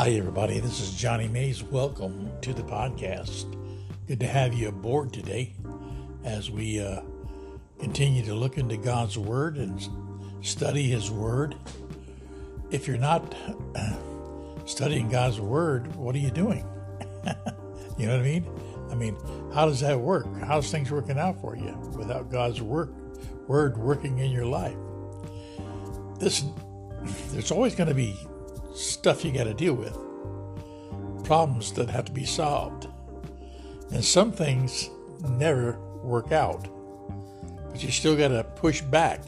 Hi, everybody. This is Johnny Mays. Welcome to the podcast. Good to have you aboard today as we uh, continue to look into God's Word and study His Word. If you're not studying God's Word, what are you doing? you know what I mean? I mean, how does that work? How's things working out for you without God's work, Word working in your life? This, there's always going to be stuff you got to deal with, problems that have to be solved. And some things never work out, but you still got to push back.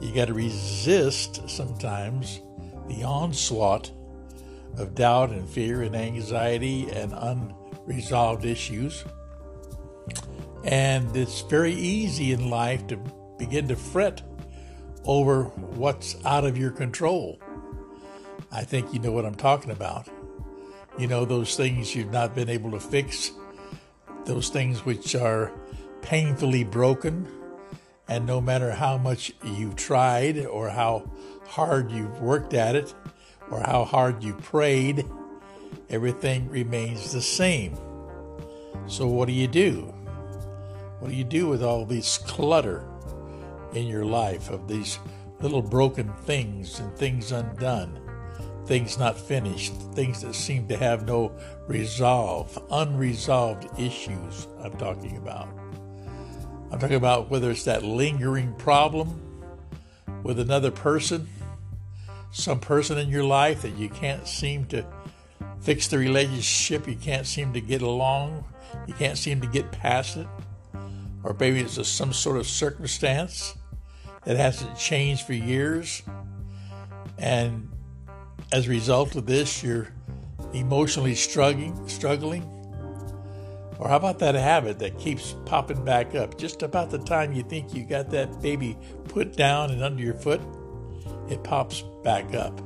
You got to resist sometimes the onslaught of doubt and fear and anxiety and unresolved issues. And it's very easy in life to begin to fret over what's out of your control. I think you know what I'm talking about. You know, those things you've not been able to fix, those things which are painfully broken, and no matter how much you've tried or how hard you've worked at it or how hard you prayed, everything remains the same. So, what do you do? What do you do with all this clutter in your life of these little broken things and things undone? Things not finished, things that seem to have no resolve, unresolved issues I'm talking about. I'm talking about whether it's that lingering problem with another person, some person in your life that you can't seem to fix the relationship, you can't seem to get along, you can't seem to get past it, or maybe it's just some sort of circumstance that hasn't changed for years and as a result of this, you're emotionally struggling, struggling. Or how about that habit that keeps popping back up just about the time you think you got that baby put down and under your foot, it pops back up.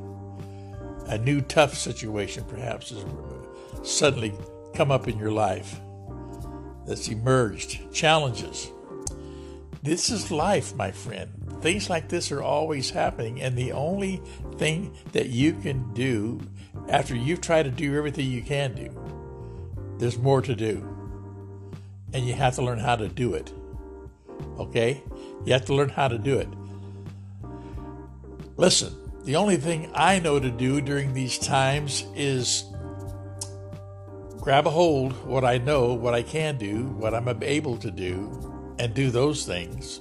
A new tough situation perhaps has suddenly come up in your life that's emerged, challenges. This is life, my friend. Things like this are always happening, and the only thing that you can do after you've tried to do everything you can do, there's more to do. And you have to learn how to do it. Okay? You have to learn how to do it. Listen, the only thing I know to do during these times is grab a hold what I know, what I can do, what I'm able to do, and do those things.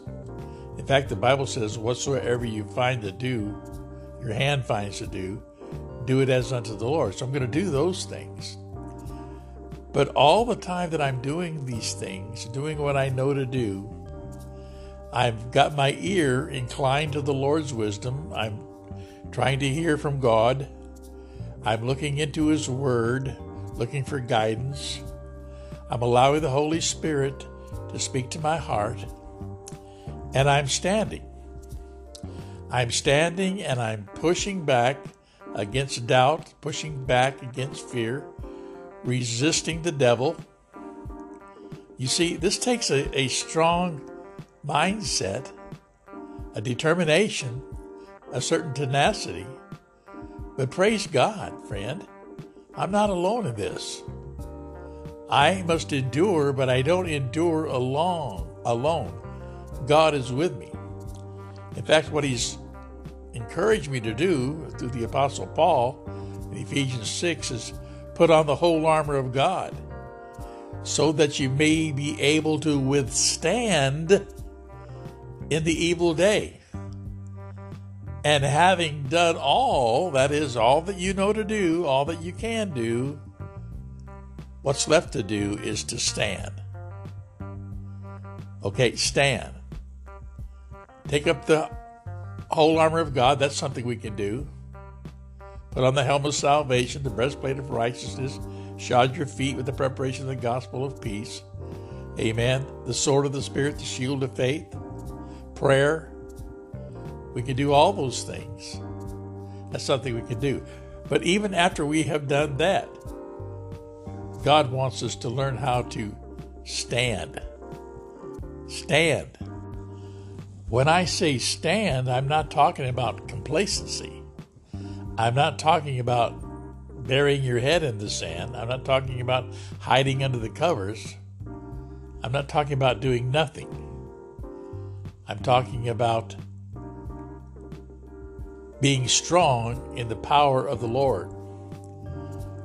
In fact, the Bible says, Whatsoever you find to do, your hand finds to do, do it as unto the Lord. So I'm going to do those things. But all the time that I'm doing these things, doing what I know to do, I've got my ear inclined to the Lord's wisdom. I'm trying to hear from God. I'm looking into His Word, looking for guidance. I'm allowing the Holy Spirit to speak to my heart, and I'm standing. I'm standing and I'm pushing back against doubt, pushing back against fear, resisting the devil. You see, this takes a, a strong mindset, a determination, a certain tenacity. But praise God, friend, I'm not alone in this. I must endure, but I don't endure alone. Alone, God is with me. In fact, what He's encouraged me to do through the Apostle Paul in Ephesians 6 is put on the whole armor of God so that you may be able to withstand in the evil day. And having done all, that is, all that you know to do, all that you can do, What's left to do is to stand. Okay, stand. Take up the whole armor of God. That's something we can do. Put on the helmet of salvation, the breastplate of righteousness, shod your feet with the preparation of the gospel of peace. Amen. The sword of the Spirit, the shield of faith, prayer. We can do all those things. That's something we can do. But even after we have done that, God wants us to learn how to stand. Stand. When I say stand, I'm not talking about complacency. I'm not talking about burying your head in the sand. I'm not talking about hiding under the covers. I'm not talking about doing nothing. I'm talking about being strong in the power of the Lord.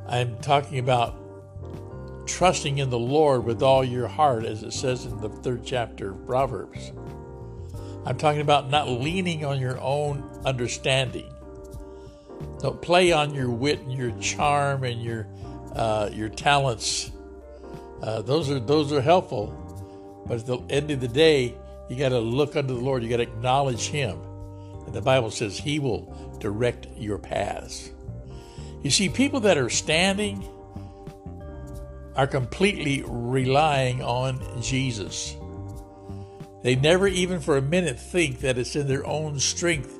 I'm talking about trusting in the Lord with all your heart, as it says in the third chapter of Proverbs. I'm talking about not leaning on your own understanding. Don't play on your wit and your charm and your uh, your talents. Uh, those are those are helpful, but at the end of the day, you got to look unto the Lord. You got to acknowledge Him, and the Bible says He will direct your paths. You see, people that are standing are completely relying on Jesus. They never even for a minute think that it's in their own strength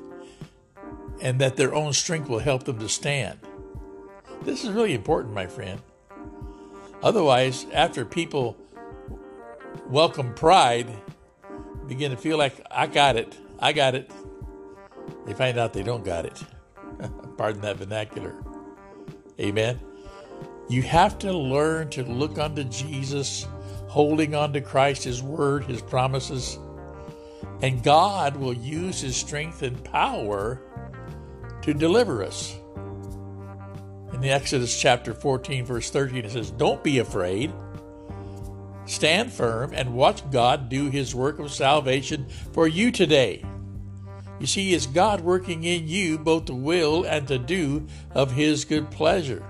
and that their own strength will help them to stand. This is really important, my friend. Otherwise, after people welcome pride, begin to feel like, I got it, I got it, they find out they don't got it. Pardon that vernacular. Amen. You have to learn to look unto Jesus, holding on to Christ, His Word, His promises, and God will use His strength and power to deliver us. In the Exodus chapter 14, verse 13, it says, Don't be afraid. Stand firm and watch God do His work of salvation for you today. You see, it's God working in you both the will and to do of His good pleasure.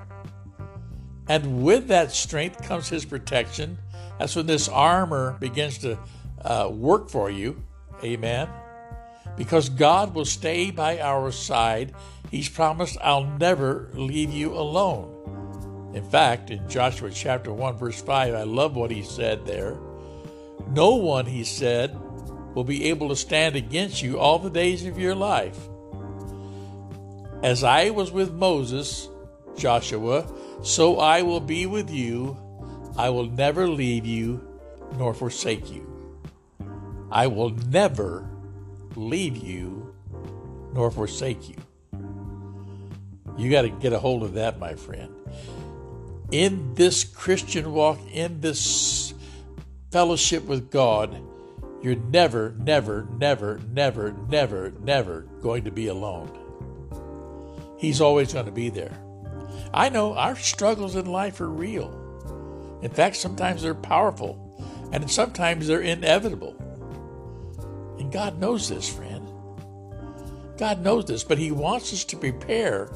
And with that strength comes his protection. That's when this armor begins to uh, work for you. Amen. Because God will stay by our side. He's promised, I'll never leave you alone. In fact, in Joshua chapter 1, verse 5, I love what he said there. No one, he said, will be able to stand against you all the days of your life. As I was with Moses, Joshua, so I will be with you. I will never leave you nor forsake you. I will never leave you nor forsake you. You got to get a hold of that, my friend. In this Christian walk, in this fellowship with God, you're never, never, never, never, never, never going to be alone. He's always going to be there. I know our struggles in life are real. In fact, sometimes they're powerful, and sometimes they're inevitable. And God knows this, friend. God knows this, but He wants us to prepare,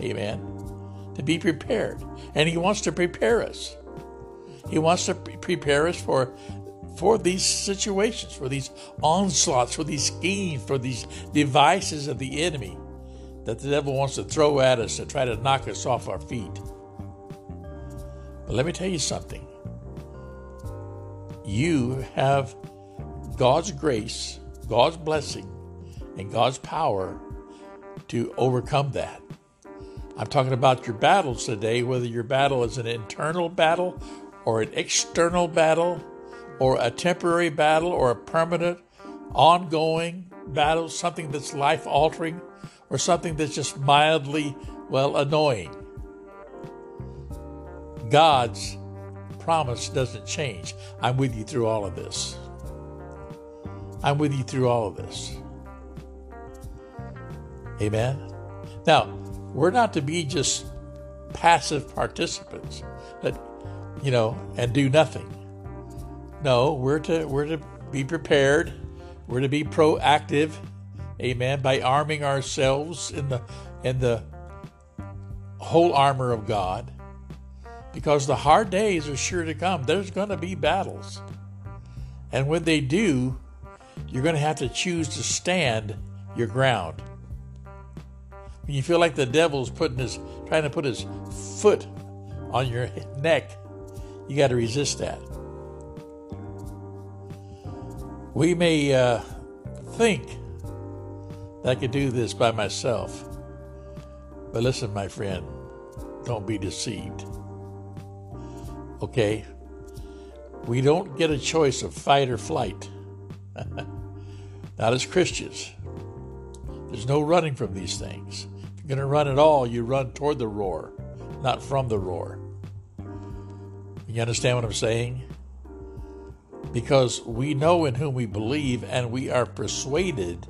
amen, to be prepared. And He wants to prepare us. He wants to prepare us for for these situations, for these onslaughts, for these schemes, for these devices of the enemy that the devil wants to throw at us to try to knock us off our feet. But let me tell you something. You have God's grace, God's blessing, and God's power to overcome that. I'm talking about your battles today, whether your battle is an internal battle or an external battle or a temporary battle or a permanent, ongoing battle, something that's life altering or something that's just mildly, well, annoying. God's promise doesn't change. I'm with you through all of this. I'm with you through all of this. Amen. Now, we're not to be just passive participants that you know and do nothing. No, we're to we're to be prepared. We're to be proactive Amen. By arming ourselves in the in the whole armor of God. Because the hard days are sure to come. There's going to be battles. And when they do, you're going to have to choose to stand your ground. When you feel like the devil's putting his trying to put his foot on your neck, you got to resist that. We may uh, think that I could do this by myself. But listen, my friend, don't be deceived. Okay? We don't get a choice of fight or flight. Not as Christians. There's no running from these things. If you're going to run at all, you run toward the roar, not from the roar. You understand what I'm saying? Because we know in whom we believe and we are persuaded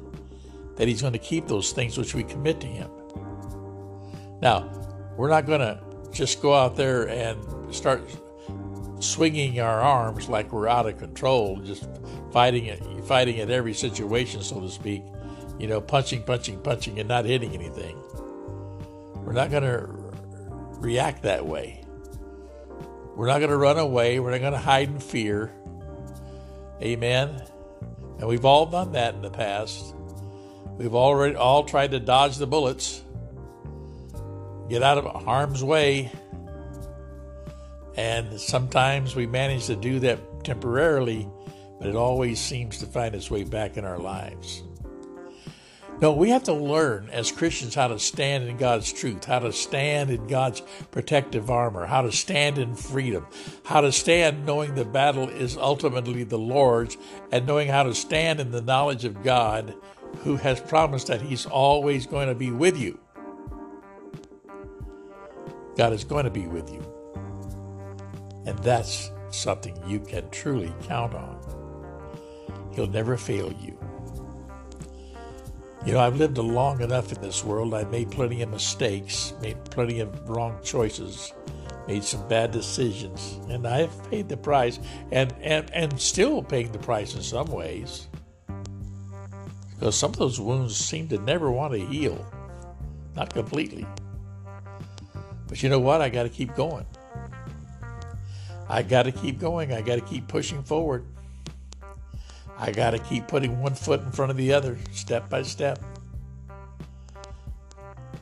that He's going to keep those things which we commit to Him. Now, we're not going to just go out there and start swinging our arms like we're out of control, just fighting it, fighting at every situation, so to speak. You know, punching, punching, punching, and not hitting anything. We're not going to react that way. We're not going to run away. We're not going to hide in fear. Amen. And we've all done that in the past. We've already all tried to dodge the bullets, get out of harm's way. And sometimes we manage to do that temporarily, but it always seems to find its way back in our lives. No, we have to learn as Christians how to stand in God's truth, how to stand in God's protective armor, how to stand in freedom, how to stand knowing the battle is ultimately the Lord's, and knowing how to stand in the knowledge of God who has promised that He's always going to be with you. God is going to be with you. And that's something you can truly count on. He'll never fail you. You know, I've lived long enough in this world. I've made plenty of mistakes, made plenty of wrong choices, made some bad decisions, and I've paid the price and, and, and still paying the price in some ways. Because some of those wounds seem to never want to heal. Not completely. But you know what? I got to keep going. I got to keep going. I got to keep pushing forward. I got to keep putting one foot in front of the other, step by step.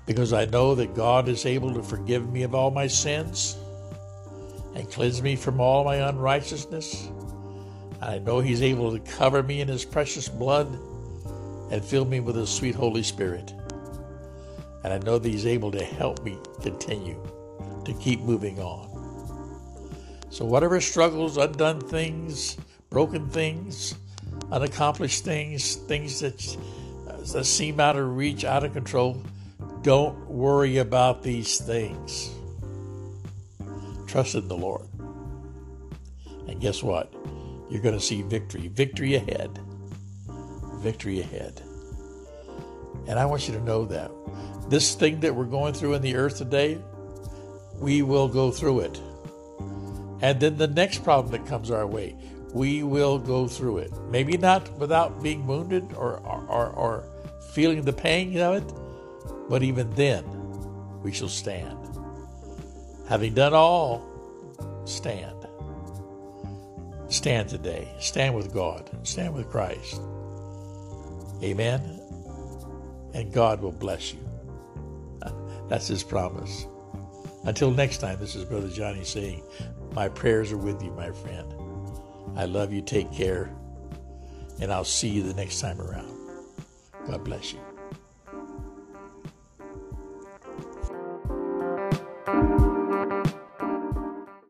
Because I know that God is able to forgive me of all my sins and cleanse me from all my unrighteousness. I know He's able to cover me in His precious blood and fill me with His sweet Holy Spirit. And I know that He's able to help me continue to keep moving on. So, whatever struggles, undone things, broken things, unaccomplished things, things that, uh, that seem out of reach, out of control, don't worry about these things. Trust in the Lord. And guess what? You're going to see victory. Victory ahead. Victory ahead. And I want you to know that. This thing that we're going through in the earth today, we will go through it. And then the next problem that comes our way, we will go through it. Maybe not without being wounded or, or, or feeling the pain of it, but even then, we shall stand. Having done all, stand. Stand today. Stand with God. Stand with Christ. Amen. And God will bless you. That's His promise. Until next time, this is Brother Johnny saying, My prayers are with you, my friend. I love you. Take care. And I'll see you the next time around. God bless you.